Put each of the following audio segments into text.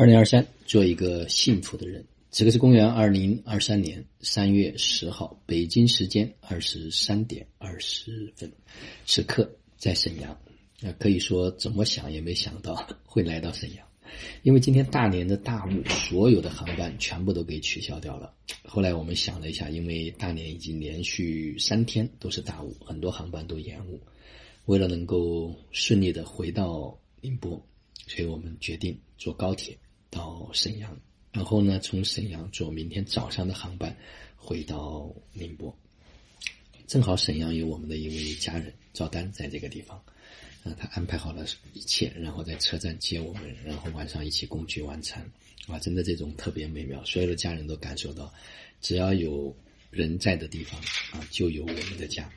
二零二三，做一个幸福的人。此刻是公元二零二三年三月十号，北京时间二十三点二十分，此刻在沈阳。那可以说怎么想也没想到 会来到沈阳，因为今天大连的大雾，所有的航班全部都给取消掉了。后来我们想了一下，因为大连已经连续三天都是大雾，很多航班都延误。为了能够顺利的回到宁波。所以我们决定坐高铁沈阳，然后呢，从沈阳坐明天早上的航班回到宁波。正好沈阳有我们的一位家人赵丹在这个地方，啊，他安排好了一切，然后在车站接我们，然后晚上一起共聚晚餐，啊，真的这种特别美妙，所有的家人都感受到，只要有人在的地方啊，就有我们的家。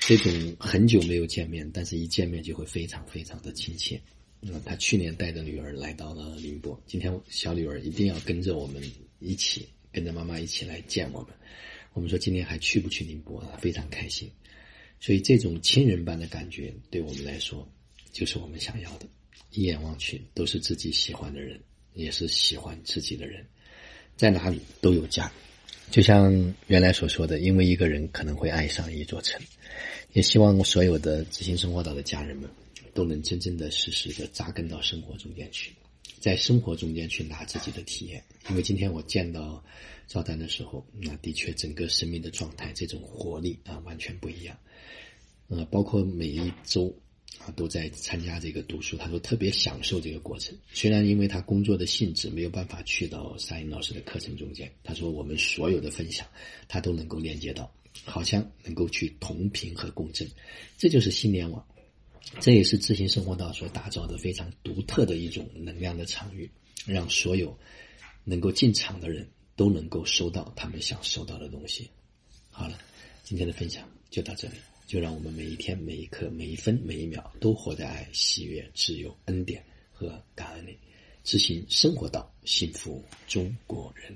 这种很久没有见面，但是一见面就会非常非常的亲切。那他去年带着女儿来到了宁波，今天小女儿一定要跟着我们一起，跟着妈妈一起来见我们。我们说今年还去不去宁波？非常开心。所以这种亲人般的感觉，对我们来说，就是我们想要的。一眼望去，都是自己喜欢的人，也是喜欢自己的人，在哪里都有家。就像原来所说的，因为一个人可能会爱上一座城。也希望所有的知行生活岛的家人们。都能真正的实时的扎根到生活中间去，在生活中间去拿自己的体验。因为今天我见到赵丹的时候，那的确整个生命的状态，这种活力啊，完全不一样。呃，包括每一周啊都在参加这个读书，他都特别享受这个过程。虽然因为他工作的性质没有办法去到沙英老师的课程中间，他说我们所有的分享他都能够连接到，好像能够去同频和共振，这就是心联网。这也是自行生活道所打造的非常独特的一种能量的场域，让所有能够进场的人都能够收到他们想收到的东西。好了，今天的分享就到这里，就让我们每一天、每一刻、每一分、每一秒都活在爱、喜悦、自由、恩典和感恩里，执行生活道，幸福中国人。